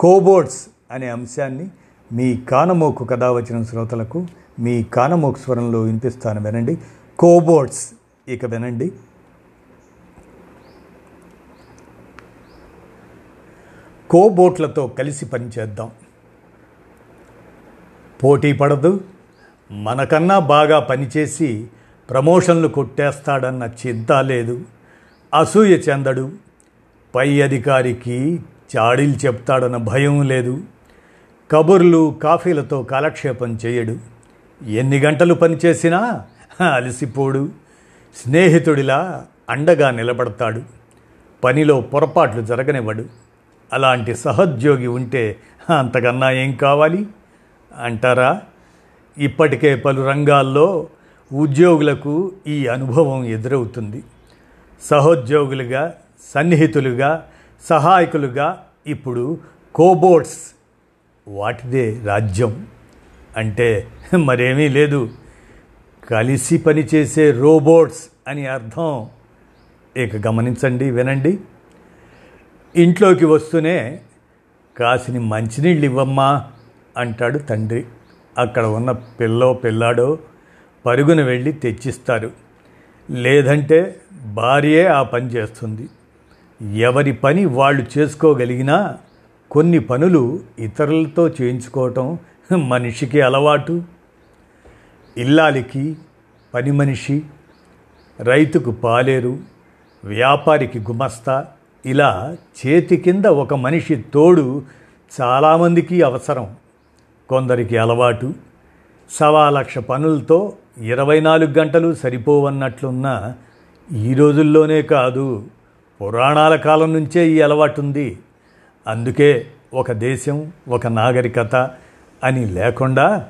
కోబోర్డ్స్ అనే అంశాన్ని మీ కానమోకు కథ వచ్చిన శ్రోతలకు మీ కానమోకు స్వరంలో వినిపిస్తాను వినండి. కోబోర్డ్స్ ఇక వినండి. కోబోట్లతో కలిసి పనిచేద్దాం పోటీ పడదు. మనకన్నా బాగా పనిచేసి ప్రమోషన్లు కొట్టేస్తాడన్న చింత లేదు. అసూయ చెందడు. పై అధికారికి చాడీలు చెప్తాడన్న భయం లేదు. కబుర్లు కాఫీలతో కాలక్షేపం చేయడు. ఎన్ని గంటలు పనిచేసినా అలసిపోడు. స్నేహితుడిలా అండగా నిలబడతాడు. పనిలో పొరపాట్లు జరగనివ్వడు. అలాంటి సహోద్యోగి ఉంటే అంతకన్నా ఏం కావాలి? అంటారా? ఇప్పటికే పలు రంగాల్లో ఉద్యోగులకు ఈ అనుభవం ఎదురవుతుంది. సహోద్యోగులుగా సన్నిహితులుగా సహాయకులుగా ఇప్పుడు కోబోట్స్ వాటిదే రాజ్యం. అంటే మరేమీ లేదు. కలిసి పనిచేసే రోబోట్స్ అని అర్థం. ఇక గమనించండి వినండి. ఇంట్లోకి వస్తూనే కాసిని మంచినీళ్ళు ఇవ్వమ్మా అంటాడు తండ్రి. అక్కడ ఉన్న పిల్లో పిల్లాడో పరుగున వెళ్ళి తెచ్చిస్తారు. లేదంటే భార్యే ఆ పని చేస్తుంది. ఎవరి పని వాళ్ళు చేసుకోగలిగినా కొన్ని పనులు ఇతరులతో చేయించుకోవటం మనిషికి అలవాటు. ఇల్లాలికి పని మనిషి రైతుకు పాలేరు వ్యాపారికి గుమస్తా ఇలా చేతి కింద ఒక మనిషి తోడు చాలామందికి అవసరం. కొందరికి అలవాటు. సవా లక్ష పనులతో ఇరవై నాలుగు గంటలు సరిపోవన్నట్లున్న ఈ రోజుల్లోనే కాదు. పురాణాల కాలం నుంచే ఈ అలవాటు ఉంది అందుకే ఒక దేశం ఒక నాగరికత అని లేకుండా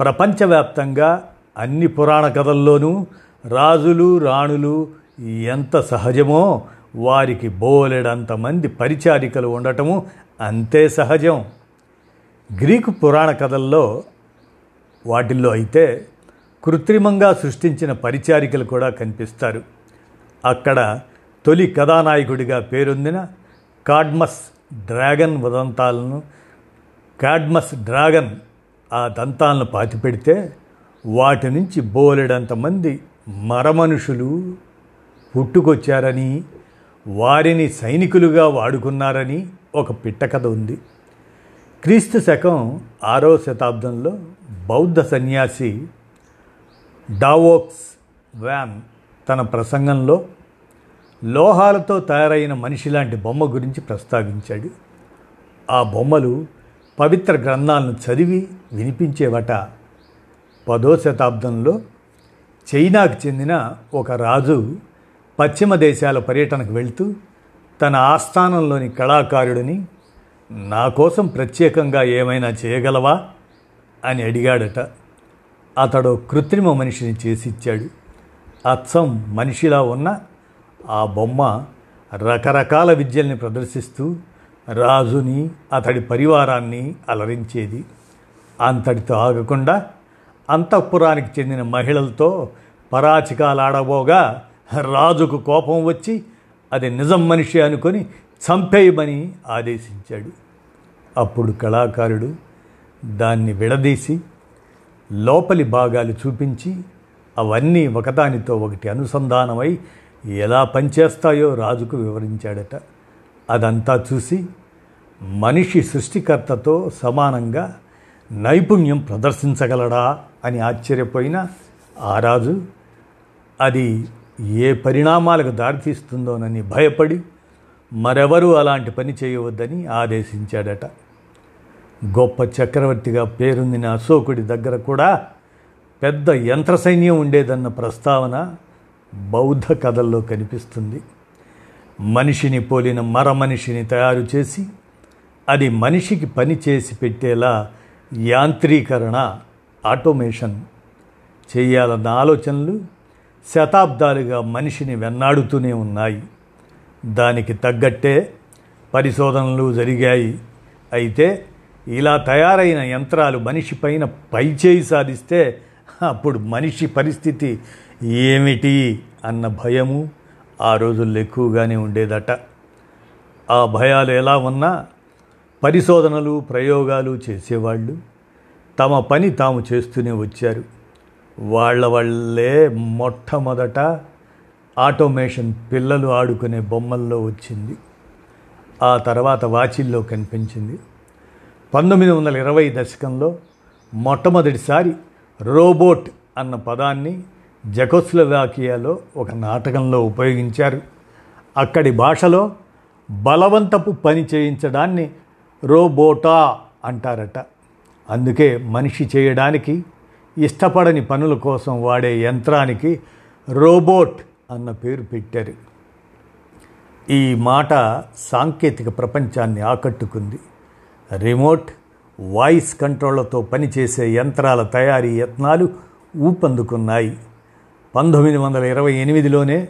ప్రపంచవ్యాప్తంగా అన్ని పురాణ కథల్లోనూ రాజులు రాణులు ఎంత సహజమో వారికి బోలెడంతమంది పరిచారికలు ఉండటము అంతే సహజం. గ్రీకు పురాణ కథల్లో వాటిల్లో అయితే కృత్రిమంగా సృష్టించిన పరిచారికలు కూడా కనిపిస్తారు. అక్కడ తొలి కథానాయకుడిగా పేరొందిన కాడ్మస్ డ్రాగన్ ఉదంతాలను కాడ్మస్ డ్రాగన్ ఆ దంతాలను పాతిపెడితే వాటి నుంచి బోలెడంతమంది మరమనుషులు పుట్టుకొచ్చారని వారిని సైనికులుగా వాడుకున్నారని ఒక పిట్టకథ ఉంది. క్రీస్తు శకం ఆరో శతాబ్దంలో బౌద్ధ సన్యాసి డావోక్స్ వ్యాన్ తన ప్రసంగంలో లోహాలతో తయారైన మనిషి లాంటి బొమ్మ గురించి ప్రస్తావించాడు. ఆ బొమ్మలు పవిత్ర గ్రంథాలను చదివి వినిపించేవట. పదో శతాబ్దంలో చైనాకు చెందిన ఒక రాజు పశ్చిమ దేశాల పర్యటనకు వెళ్తూ తన ఆస్థానంలోని కళాకారుడిని నా కోసం ప్రత్యేకంగా ఏమైనా చేయగలవా? అని అడిగాడట. అతడు కృత్రిమ మనిషిని చేసిచ్చాడు. అచ్చం మనిషిలా ఉన్న ఆ బొమ్మ రకరకాల విద్యల్ని ప్రదర్శిస్తూ రాజుని అతడి పరివారాన్ని అలరించేది. అంతటితో ఆగకుండా అంతఃపురానికి చెందిన మహిళలతో పరాచికాలాడబోగా రాజుకు కోపం వచ్చి అది నిజం మనిషి అనుకొని చంపేయమని ఆదేశించాడు. అప్పుడు కళాకారుడు దాన్ని విడదీసి లోపలి భాగాలు చూపించి అవన్నీ ఒకదానితో ఒకటి అనుసంధానమై ఎలా పనిచేస్తాయో రాజుకు వివరించాడట. అదంతా చూసి మనిషి సృష్టికర్తతో సమానంగా నైపుణ్యం ప్రదర్శించగలడా అని ఆశ్చర్యపోయిన ఆ రాజు అది ఏ పరిణామాలకు దారితీస్తుందోనని భయపడి మరెవరూ అలాంటి పని చేయవద్దని ఆదేశించాడట. గొప్ప చక్రవర్తిగా పేరొందిన అశోకుడి దగ్గర కూడా పెద్ద యంత్ర సైన్యం ఉండేదన్న ప్రస్తావన బౌద్ధ కథల్లో కనిపిస్తుంది. మనిషిని పోలిన మర మనిషిని తయారు చేసి అది మనిషికి పని చేసి పెట్టేలా యాంత్రీకరణ ఆటోమేషన్ చేయాలన్న ఆలోచనలు శతాబ్దాలుగా మనిషిని వెన్నాడుతూనే ఉన్నాయి. దానికి తగ్గట్టే పరిశోధనలు జరిగాయి. అయితే ఇలా తయారైన యంత్రాలు మనిషి పైన పైచేయి సాధిస్తే అప్పుడు మనిషి పరిస్థితి ఏమిటి అన్న భయము ఆ రోజుల్లో ఎక్కువగానే ఉండేదట. ఆ భయాలు ఎలా ఉన్నా పరిశోధనలు ప్రయోగాలు చేసేవాళ్ళు తమ పని తాము చేస్తూనే వచ్చారు. వాళ్ళ వల్లే మొట్టమొదట ఆటోమేషన్ పిల్లలు ఆడుకునే బొమ్మల్లో వచ్చింది. ఆ తర్వాత వాచిల్లో కనిపించింది. పంతొమ్మిది వందల ఇరవై దశకంలో మొట్టమొదటిసారి రోబోట్ అన్న పదాన్ని జకోస్లవాకియాలో ఒక నాటకంలో ఉపయోగించారు. అక్కడి భాషలో బలవంతపు పని చేయించడాన్ని రోబోటా అంటారట. అందుకే మనిషి చేయడానికి ఇష్టపడని పనుల కోసం వాడే యంత్రానికి రోబోట్ అన్న పేరు పెట్టారు. ఈ మాట సాంకేతిక ప్రపంచాన్ని ఆకట్టుకుంది. రిమోట్ వాయిస్ కంట్రోళ్ళతో పనిచేసే యంత్రాల తయారీ యత్నాలు ఊపందుకున్నాయి. పంతొమ్మిది వందల ఇరవై ఎనిమిదిలోనే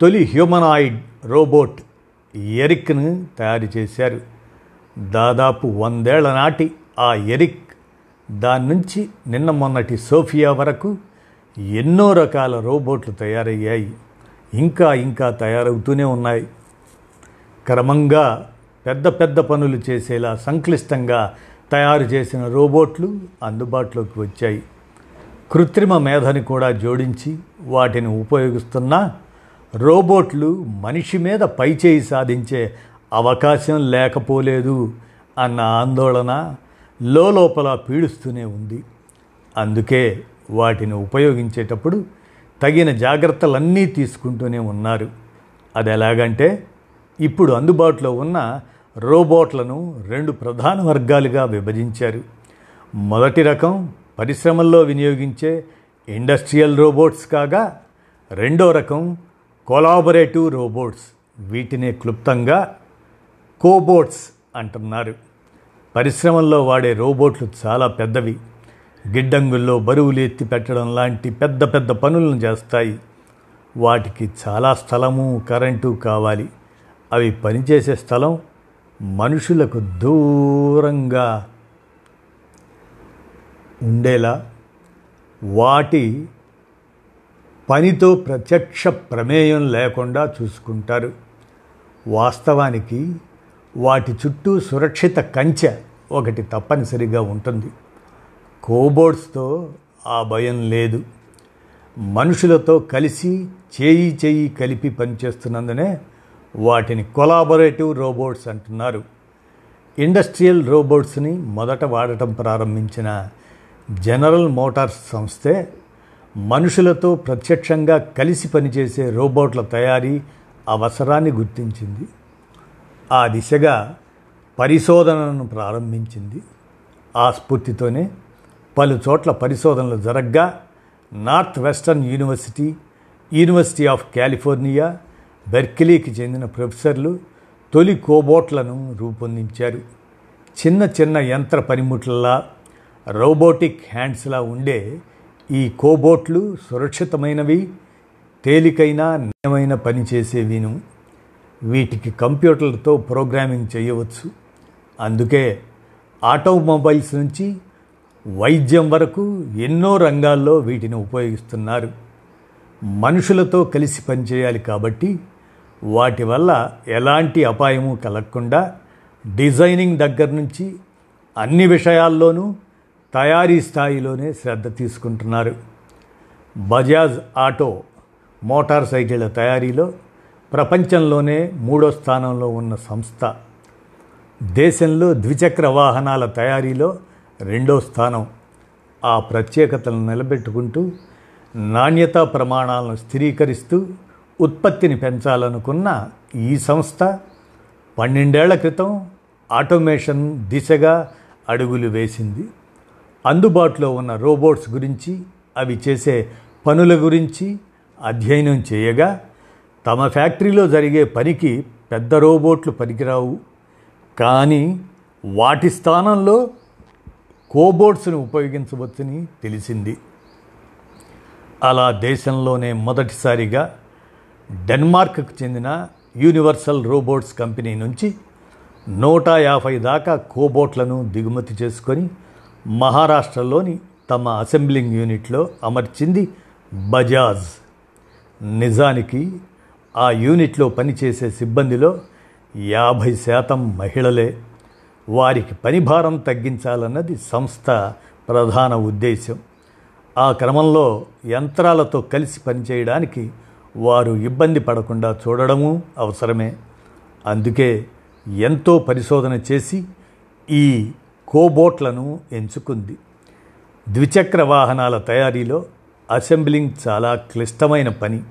తొలి హ్యూమనాయిడ్ రోబోట్ ఎరిక్ను తయారు చేశారు. దాదాపు వందేళ్ళ నాటి ఆ ఎరిక్ దాని నుంచి నిన్న మొన్నటి సోఫియా వరకు ఎన్నో రకాల రోబోట్లు తయారయ్యాయి. ఇంకా ఇంకా తయారవుతూనే ఉన్నాయి. క్రమంగా పెద్ద పెద్ద పనులు చేసేలా సంక్లిష్టంగా తయారు చేసిన రోబోట్లు అందుబాటులోకి వచ్చాయి. కృత్రిమ మేధని కూడా జోడించి వాటిని ఉపయోగిస్తున్న రోబోట్లు మనిషి మీద పైచేయి సాధించే అవకాశం లేకపోలేదు అన్న ఆందోళన లోపల పీడుస్తూనే ఉంది. అందుకే వాటిని ఉపయోగించేటప్పుడు తగిన జాగ్రత్తలన్నీ తీసుకుంటూనే ఉన్నారు. అది ఎలాగంటే ఇప్పుడు అందుబాటులో ఉన్న రోబోట్లను రెండు ప్రధాన వర్గాలుగా విభజించారు. మొదటి రకం పరిశ్రమల్లో వినియోగించే ఇండస్ట్రియల్ రోబోట్స్ కాగా రెండో రకం కొలాబరేటివ్ రోబోట్స్. వీటినే క్లుప్తంగా కోబోట్స్ అంటున్నారు. పరిశ్రమల్లో వాడే రోబోట్లు చాలా పెద్దవి. గిడ్డంగుల్లో బరువులు ఎత్తి పెట్టడం లాంటి పెద్ద పెద్ద పనులను చేస్తాయి. వాటికి చాలా స్థలము కరెంటు కావాలి. అవి పనిచేసే స్థలం మనుషులకు దూరంగా ఉండేలా వాటి పనితో ప్రత్యక్ష ప్రమేయం లేకుండా చూసుకుంటారు. వాస్తవానికి వాటి చుట్టూ సురక్షిత కంచె ఒకటి తప్పనిసరిగా ఉంటుంది. కోబోర్డ్స్తో ఆ భయం లేదు. మనుషులతో కలిసి చేయి చేయి కలిపి పనిచేస్తున్నందునే వాటిని కొలాబొరేటివ్ రోబోట్స్ అంటున్నారు. ఇండస్ట్రియల్ రోబోట్స్ని మొదట వాడటం ప్రారంభించిన జనరల్ మోటార్స్ సంస్థే మనుషులతో ప్రత్యక్షంగా కలిసి పనిచేసే రోబోట్ల తయారీ అవసరాన్ని గుర్తించింది. ఆ దిశగా పరిశోధనను ప్రారంభించింది. ఆ స్ఫూర్తితోనే పలు చోట్ల పరిశోధనలు జరగ్గా Northwestern University University of California బెర్కిలీకి చెందిన ప్రొఫెసర్లు తొలి కోబోట్లను రూపొందించారు. చిన్న చిన్న యంత్ర పనిముట్లలా రోబోటిక్ హ్యాండ్స్లా ఉండే ఈ కోబోట్లు సురక్షితమైనవి తేలికైన నయమైన పని చేసేవిను. వీటికి కంప్యూటర్లతో ప్రోగ్రామింగ్ చేయవచ్చు. అందుకే ఆటోమొబైల్స్ నుంచి వైద్యం వరకు ఎన్నో రంగాల్లో వీటిని ఉపయోగిస్తున్నారు. మనుషులతో కలిసి పనిచేయాలి కాబట్టి వాటి వల్ల ఎలాంటి అపాయము కలగకుండా డిజైనింగ్ దగ్గర నుంచి అన్ని విషయాల్లోనూ తయారీ స్థాయిలోనే శ్రద్ధ తీసుకుంటున్నారు. బజాజ్ ఆటో మోటార్ సైకిళ్ళ తయారీలో ప్రపంచంలోనే మూడో స్థానంలో ఉన్న సంస్థ. దేశంలో ద్విచక్ర వాహనాల తయారీలో రెండో స్థానం. ఆ ప్రత్యేకతలను నిలబెట్టుకుంటూ నాణ్యతా ప్రమాణాలను స్థిరీకరిస్తూ ఉత్పత్తిని పెంచాలనుకున్న ఈ సంస్థ పన్నెండేళ్ళ క్రితం ఆటోమేషన్ దిశగా అడుగులు వేసింది. అందుబాటులో ఉన్న రోబోట్స్ గురించి అవి చేసే పనుల గురించి అధ్యయనం చేయగా తమ ఫ్యాక్టరీలో జరిగే పనికి పెద్ద రోబోట్లు పనికిరావు. కానీ వాటి స్థానంలో కోబోట్స్ను ఉపయోగించవచ్చని తెలిసింది. అలా దేశంలోనే మొదటిసారిగా డెన్మార్క్కు చెందిన యూనివర్సల్ రోబోట్స్ కంపెనీ నుంచి నూట యాభై దాకా కోబోట్లను దిగుమతి చేసుకొని మహారాష్ట్రలోని తమ అసెంబ్లింగ్ యూనిట్లో అమర్చింది బజాజ్. నిజానికి ఆ యూనిట్లో పనిచేసే సిబ్బందిలో యాభై శాతం మహిళలే వారికి పనిభారం తగ్గించాలన్నది సంస్థ ప్రధాన ఉద్దేశం ఆ క్రమంలో యంత్రాలతో కలిసి పనిచేయడానికి వారు ఇబ్బంది పడకుండా చూడడము అవసరమే. అందుకే ఎంతో పరిశోధన చేసి ఈ కోబోట్లను ఎంచుకుంది. ద్విచక్ర వాహనాల తయారీలో అసెంబ్లింగ్ చాలా క్లిష్టమైన పని.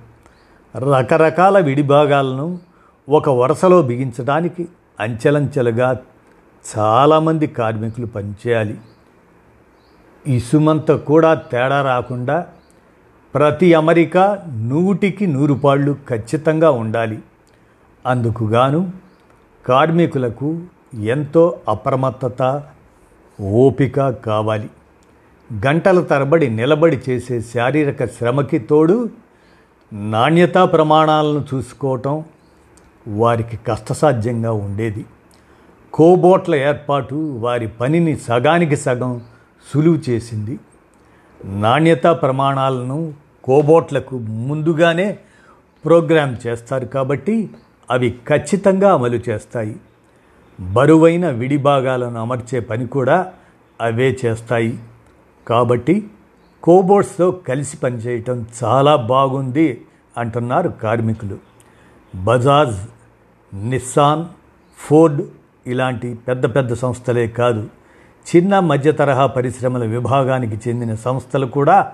రకరకాల విడిభాగాలను ఒక వరుసలో బిగించడానికి అంచెలంచెలుగా చాలామంది కార్మికులు పనిచేయాలి. ఇసుమంత కూడా తేడా రాకుండా ప్రతి అమరిక నూటికి నూరు పాళ్ళు ఖచ్చితంగా ఉండాలి. అందుకుగాను కార్మికులకు ఎంతో అప్రమత్తత ఓపిక కావాలి. గంటల తరబడి నిలబడి చేసే శారీరక శ్రమకి తోడు నాణ్యతా ప్రమాణాలను చూసుకోవటం వారికి కష్టసాధ్యంగా ఉండేది. కోబోట్ల ఏర్పాటు వారి పనిని సగానికి సగం సులువు చేసింది. నాణ్యతా ప్రమాణాలను కోబోట్లకు ముందుగానే ప్రోగ్రామ్ చేస్తారు కాబట్టి అవి ఖచ్చితంగా అమలు చేస్తాయి. బరువైన విడిభాగాలను అమర్చే పని కూడా అవే చేస్తాయి. కాబట్టి కోబోట్స్తో కలిసి పనిచేయటం చాలా బాగుంది అంటున్నారు కార్మికులు. బజాజ్ నిస్సాన్ ఫోర్డ్ ఇలాంటి పెద్ద పెద్ద సంస్థలే కాదు. చిన్న మధ్య తరహా పరిశ్రమల విభాగానికి చెందిన సంస్థలు కూడా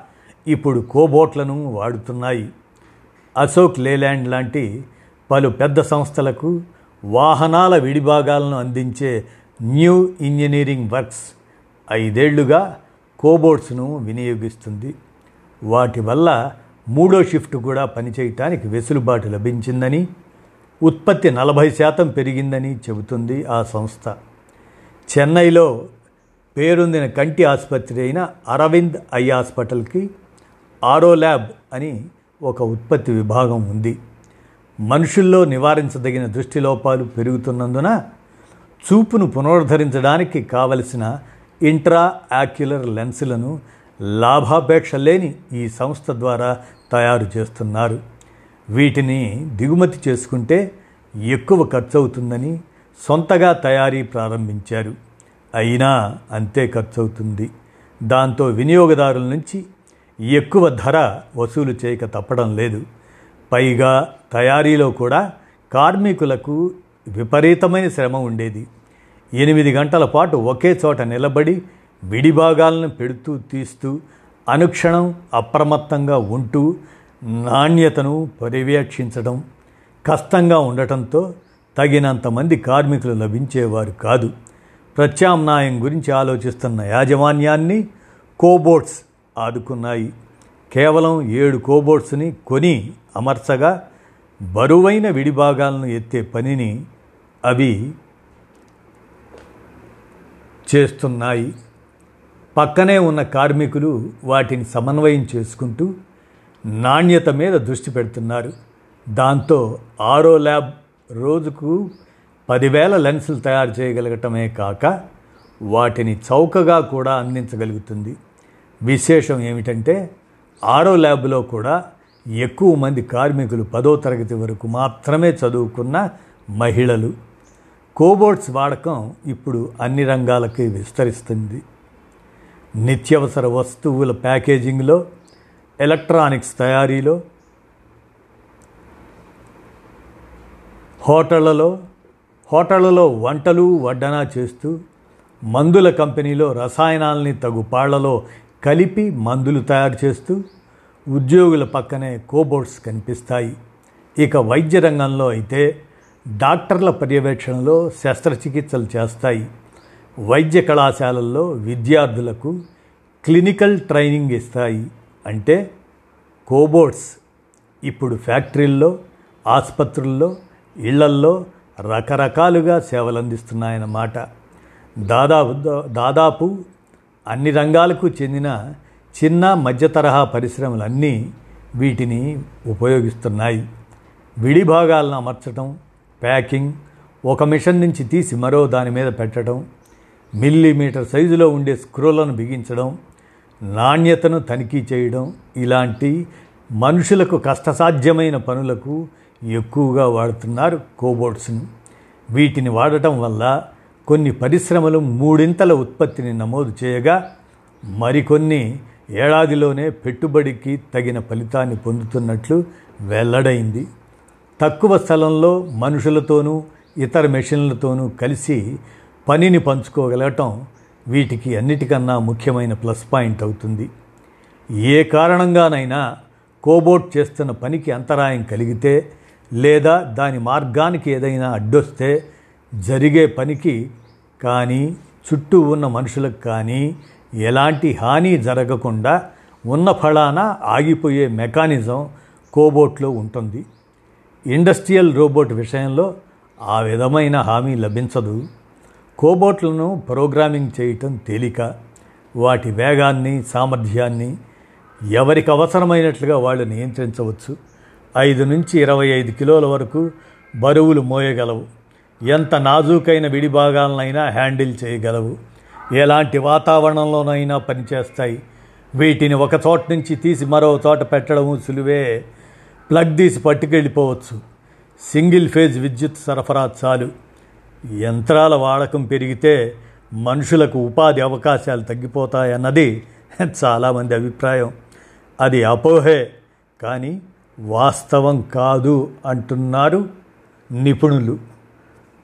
ఇప్పుడు కోబోట్లను వాడుతున్నాయి. అశోక్ లేలాండ్ లాంటి పలు పెద్ద సంస్థలకు వాహనాల విడిభాగాలను అందించే న్యూ ఇంజనీరింగ్ వర్క్స్ ఐదేళ్ళుగా కోబోట్స్ను వినియోగిస్తుంది. వాటి వల్ల మూడో షిఫ్ట్ కూడా పనిచేయటానికి వెసులుబాటు లభించిందని ఉత్పత్తి నలభై శాతం పెరిగిందని చెబుతుంది ఆ సంస్థ. చెన్నైలో పేరొందిన కంటి ఆసుపత్రి అయిన అరవింద్ ఐ హాస్పిటల్కి ఆరో ల్యాబ్ అని ఒక ఉత్పత్తి విభాగం ఉంది. మనుషుల్లో నివారించదగిన దృష్టిలోపాలు పెరుగుతున్నందున చూపును పునరుద్ధరించడానికి కావలసిన ఇంట్రా యాక్యులర్ లెన్సులను లాభాపేక్ష లేని ఈ సంస్థ ద్వారా తయారు చేస్తున్నారు. వీటిని దిగుమతి చేసుకుంటే ఎక్కువ ఖర్చు అవుతుందని సొంతగా తయారీ ప్రారంభించారు. అయినా అంతే ఖర్చు అవుతుంది దాంతో వినియోగదారుల నుంచి ఎక్కువ ధర వసూలు చేయక తప్పడం లేదు. పైగా తయారీలో కూడా కార్మికులకు విపరీతమైన శ్రమ ఉండేది. ఎనిమిది గంటల పాటు ఒకే చోట నిలబడి విడిభాగాలను పెడుతూ తీస్తూ అనుక్షణం అప్రమత్తంగా ఉంటూ నాణ్యతను పర్యవేక్షించడం కష్టంగా ఉండటంతో తగినంత మంది కార్మికులు లభించేవారు కాదు. ప్రత్యామ్నాయం గురించి ఆలోచిస్తున్న యాజమాన్యాన్ని కోబోట్స్ ఆదుకున్నాయి. కేవలం ఏడు కోబోట్స్ని కొని అమర్చగా బరువైన విడిభాగాలను ఎత్తే పనిని అవి చేస్తున్నాయి. పక్కనే ఉన్న కార్మికులు వాటిని సమన్వయం చేసుకుంటూ నాణ్యత మీద దృష్టి పెడుతున్నారు. దాంతో ఆరో ల్యాబ్ రోజుకు పదివేల లెన్సులు తయారు చేయగలగటమే కాక వాటిని చౌకగా కూడా అందించగలుగుతుంది. విశేషం ఏమిటంటే ఆరో ల్యాబ్లో కూడా ఎక్కువ మంది కార్మికులు పదో తరగతి వరకు మాత్రమే చదువుకున్న మహిళలు. కోబోట్స్ వాడకం ఇప్పుడు అన్ని రంగాలకి విస్తరిస్తుంది. నిత్యవసర వస్తువుల ప్యాకేజింగ్లో ఎలక్ట్రానిక్స్ తయారీలో హోటళ్ళలో హోటళ్ళలో వంటలు వడ్డన చేస్తూ మందుల కంపెనీలో రసాయనాల్ని తగు పాళ్ళలో కలిపి మందులు తయారు చేస్తూ ఉద్యోగుల పక్కనే కోబోర్డ్స్ కనిపిస్తాయి. ఇక వైద్య రంగంలో అయితే డాక్టర్ల పర్యవేక్షణలో శస్త్రచికిత్సలు చేస్తాయి. వైద్య కళాశాలల్లో విద్యార్థులకు క్లినికల్ ట్రైనింగ్ ఇస్తాయి. అంటే కోబోర్డ్స్ ఇప్పుడు ఫ్యాక్టరీల్లో ఆసుపత్రుల్లో ఇళ్ళల్లో రకరకాలుగా సేవలు అందిస్తున్నాయన్నమాట దాదాపు దాదాపు అన్ని రంగాలకు చెందిన చిన్న మధ్య తరహా పరిశ్రమలన్నీ వీటిని ఉపయోగిస్తున్నాయి. విడి భాగాలను అమర్చడం ప్యాకింగ్ ఒక మిషన్ నుంచి తీసి మరో దాని మీద పెట్టడం మిల్లీమీటర్ సైజులో ఉండే స్క్రూలను బిగించడం నాణ్యతను తనిఖీ చేయడం ఇలాంటి మనుషులకు కష్టసాధ్యమైన పనులకు ఎక్కువగా వాడుతున్నారు కోబోట్స్ను. వీటిని వాడటం వల్ల కొన్ని పరిశ్రమలు మూడింతల ఉత్పత్తిని నమోదు చేయగా మరికొన్ని ఏడాదిలోనే పెట్టుబడికి తగిన ఫలితాన్ని పొందుతున్నట్లు వెల్లడైంది. తక్కువ స్థలంలో మనుషులతోనూ ఇతర మెషిన్లతోనూ కలిసి పనిని పంచుకోగలగటం వీటికి అన్నిటికన్నా ముఖ్యమైన ప్లస్ పాయింట్ అవుతుంది. ఏ కారణంగానైనా కోబోట్ చేస్తున్న పనికి అంతరాయం కలిగితే లేదా దాని మార్గానికి ఏదైనా అడ్డొస్తే జరిగే పనికి కానీ చుట్టూ ఉన్న మనుషులకు కానీ ఎలాంటి హాని జరగకుండా ఉన్న ఫలాన ఆగిపోయే మెకానిజం కోబోట్లో ఉంటుంది. ఇండస్ట్రియల్ రోబోట్ విషయంలో ఆ విధమైన హామీ లభించదు. కోబోట్లను ప్రోగ్రామింగ్ చేయటం తేలిక. వాటి వేగాన్ని సామర్థ్యాన్ని ఎవరికి అవసరమైనట్లుగా వాళ్ళు నియంత్రించవచ్చు. ఐదు నుంచి ఇరవై ఐదు కిలోల వరకు బరువులు మోయగలవు. ఎంత నాజూకైన విడి భాగాలనైనా హ్యాండిల్ చేయగలవు. ఎలాంటి వాతావరణంలోనైనా పనిచేస్తాయి. వీటిని ఒక చోట నుంచి తీసి మరో చోట పెట్టడం సులువే. ప్లగ్ తీసి పట్టుకెళ్ళిపోవచ్చు. సింగిల్ ఫేజ్ విద్యుత్ సరఫరా చాలు. యంత్రాల వాడకం పెరిగితే మనుషులకు ఉపాధి అవకాశాలు తగ్గిపోతాయన్నది చాలామంది అభిప్రాయం. అది అపోహే కానీ వాస్తవం కాదు అంటున్నారు నిపుణులు.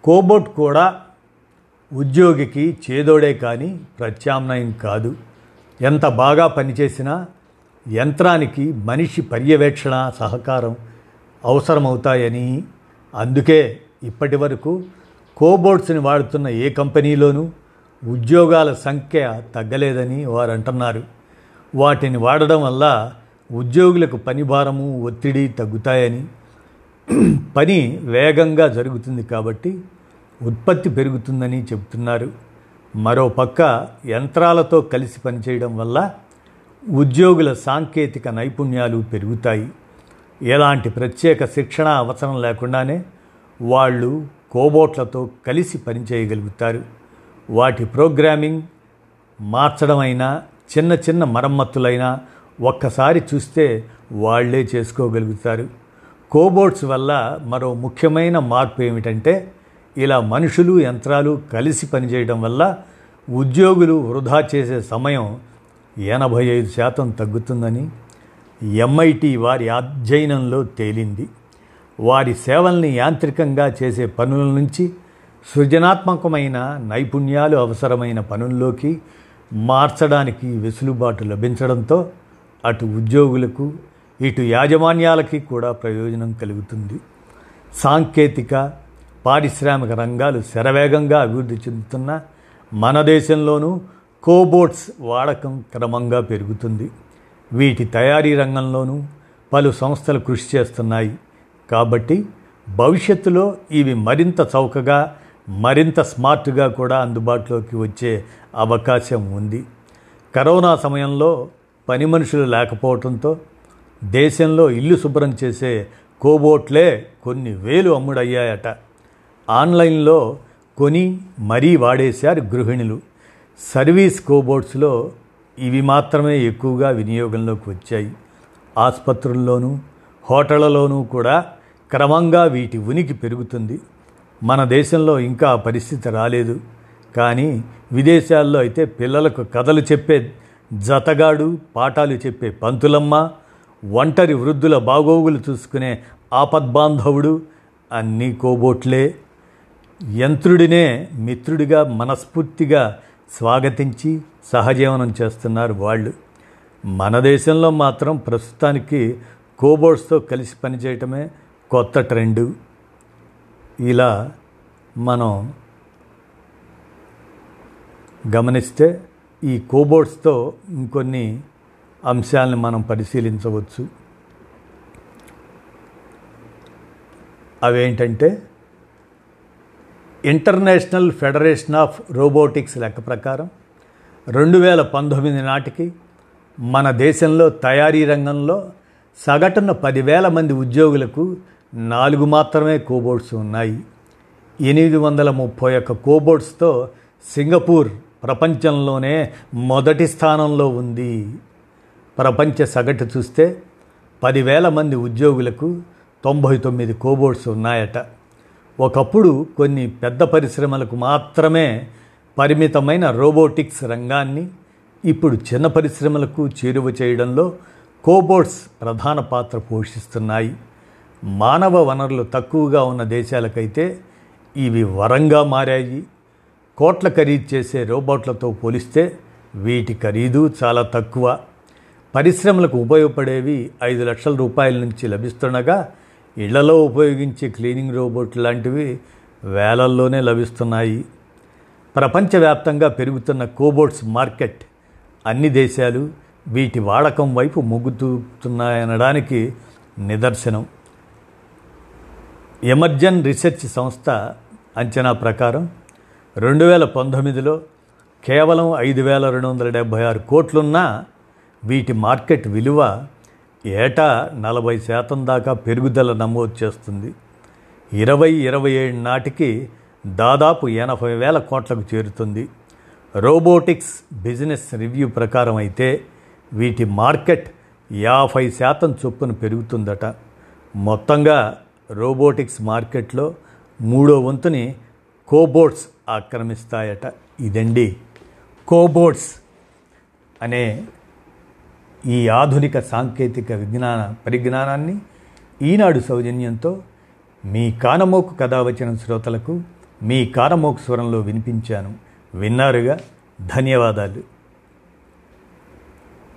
కోబోట్ కూడా ఉద్యోగికి చేదోడే కానీ ప్రత్యామ్నాయం కాదు. ఎంత బాగా పనిచేసినా యంత్రానికి మనిషి పర్యవేక్షణ సహకారం అవసరమవుతాయని. అందుకే ఇప్పటి వరకు కోబోర్డ్స్ని వాడుతున్న ఏ కంపెనీలోనూ ఉద్యోగాల సంఖ్య తగ్గలేదని వారు అంటున్నారు వాటిని వాడడం వల్ల ఉద్యోగులకు పని భారము ఒత్తిడి తగ్గుతాయని. పని వేగంగా జరుగుతుంది కాబట్టి ఉత్పత్తి పెరుగుతుందని చెబుతున్నారు. మరో పక్క యంత్రాలతో కలిసి పనిచేయడం వల్ల ఉద్యోగుల సాంకేతిక నైపుణ్యాలు పెరుగుతాయి. ఎలాంటి ప్రత్యేక శిక్షణ అవసరం లేకుండానే వాళ్ళు కోబోట్లతో కలిసి పనిచేయగలుగుతారు. వాటి ప్రోగ్రామింగ్ మార్చడమైనా చిన్న చిన్న మరమ్మతులైనా ఒక్కసారి చూస్తే వాళ్ళే చేసుకోగలుగుతారు. కోబోట్స్ వల్ల మరో ముఖ్యమైన మార్పు ఏమిటంటే ఇలా మనుషులు యంత్రాలు కలిసి పనిచేయడం వల్ల ఉద్యోగులు వృధా చేసే సమయం ఎనభై ఐదు శాతం తగ్గుతుందని ఎంఐటి వారి అధ్యయనంలో తేలింది. వారి సేవల్ని యాంత్రికంగా చేసే పనుల నుంచి సృజనాత్మకమైన నైపుణ్యాలు అవసరమైన పనుల్లోకి మార్చడానికి వెసులుబాటు లభించడంతో అటు ఉద్యోగులకు ఇటు యాజమాన్యాలకి కూడా ప్రయోజనం కలుగుతుంది. సాంకేతిక పారిశ్రామిక రంగాలు శరవేగంగా అభివృద్ధి చెందుతున్న మన దేశంలోనూ కోబోట్స్ వాడకం క్రమంగా పెరుగుతుంది. వీటి తయారీ రంగంలోనూ పలు సంస్థలు కృషి చేస్తున్నాయి. కాబట్టి భవిష్యత్తులో ఇవి మరింత చౌకగా మరింత స్మార్ట్గా కూడా అందుబాటులోకి వచ్చే అవకాశం ఉంది. కరోనా సమయంలో పని మనుషులు లేకపోవడంతో దేశంలో ఇల్లు శుభ్రం చేసే కోబోట్లే కొన్ని వేలు అమ్ముడయ్యాయట. ఆన్లైన్లో కొని మరీ వాడేశారు గృహిణులు. సర్వీస్ కోబోట్స్లో ఇవి మాత్రమే ఎక్కువగా వినియోగంలోకి వచ్చాయి. ఆసుపత్రుల్లోనూ హోటళ్ళలోనూ కూడా క్రమంగా వీటి ఉనికి పెరుగుతుంది. మన దేశంలో ఇంకా పరిస్థితి రాలేదు. కానీ విదేశాల్లో అయితే పిల్లలకు కథలు చెప్పే జతగాడు పాఠాలు చెప్పే పంతులమ్మ ఒంటరి వృద్ధుల బాగోగులు చూసుకునే ఆపద్బాంధవుడు అన్నీ కోబోట్లే యంత్రుడినే మిత్రుడిగా మనస్ఫూర్తిగా స్వాగతించి సహజీవనం చేస్తున్నారు వాళ్ళు. మన దేశంలో మాత్రం ప్రస్తుతానికి కోబోర్డ్స్తో కలిసి పనిచేయటమే కొత్త ట్రెండు. ఇలా మనం గమనిస్తే ఈ కోబోర్డ్స్తో ఇంకొన్ని అంశాలను మనం పరిశీలించవచ్చు. అవేంటంటే ఇంటర్నేషనల్ ఫెడరేషన్ ఆఫ్ రోబోటిక్స్ లెక్క ప్రకారం రెండు వేల పంతొమ్మిది నాటికి మన దేశంలో తయారీ రంగంలో సగటున పదివేల మంది ఉద్యోగులకు నాలుగు మాత్రమే కోబోర్డ్స్ ఉన్నాయి. ఎనిమిది వందల ముప్పై ఒక్క కోబోర్డ్స్తో సింగపూర్ ప్రపంచంలోనే మొదటి స్థానంలో ఉంది. ప్రపంచ సగటు చూస్తే పదివేల మంది ఉద్యోగులకు తొంభై తొమ్మిది కోబోర్డ్స్ ఉన్నాయట. ఒకప్పుడు కొన్ని పెద్ద పరిశ్రమలకు మాత్రమే పరిమితమైన రోబోటిక్స్ రంగాన్ని ఇప్పుడు చిన్న పరిశ్రమలకు చేరువ చేయడంలో కోబోట్స్ ప్రధాన పాత్ర పోషిస్తున్నాయి. మానవ వనరులు తక్కువగా ఉన్న దేశాలకైతే ఇవి వరంగా మారాయి. కోట్ల ఖరీదు చేసే రోబోట్లతో పోలిస్తే వీటి ఖరీదు చాలా తక్కువ. పరిశ్రమలకు ఉపయోగపడేవి ఐదు లక్షల రూపాయల నుంచి లభిస్తుండగా ఇళ్ళలో ఉపయోగించే క్లీనింగ్ రోబోట్ లాంటివి వేలల్లోనే లభిస్తున్నాయి. ప్రపంచవ్యాప్తంగా పెరుగుతున్న కోబోట్స్ మార్కెట్ అన్ని దేశాలు వీటి వాడకం వైపు మొగ్గుతూతున్నాయనడానికి నిదర్శనం. ఎమర్జన్ రీసెర్చ్ సంస్థ అంచనా ప్రకారం రెండు వేల పంతొమ్మిదిలో కేవలం ఐదు వేల రెండు వందల డెబ్భై ఆరు కోట్లున్నా వీటి మార్కెట్ విలువ ఏటా నలభై శాతం దాకా పెరుగుదల నమోదు చేస్తుంది. ఇరవై ఇరవై ఏడు నాటికి దాదాపు ఎనభై వేల కోట్లకు చేరుతుంది. రోబోటిక్స్ బిజినెస్ రివ్యూ ప్రకారం అయితే వీటి మార్కెట్ యాభై శాతం చొప్పున పెరుగుతుందట. మొత్తంగా రోబోటిక్స్ మార్కెట్లో మూడో వంతుని కోబోట్స్ ఆక్రమిస్తాయట. ఇదండి కోబోట్స్ అనే ఈ ఆధునిక సాంకేతిక విజ్ఞాన పరిజ్ఞానాన్ని ఈనాడు సౌజన్యంతో మీ కానమోకు కథ వచ్చిన శ్రోతలకు మీ కానమోకు స్వరంలో వినిపించాను. విన్నారుగా? ధన్యవాదాలు.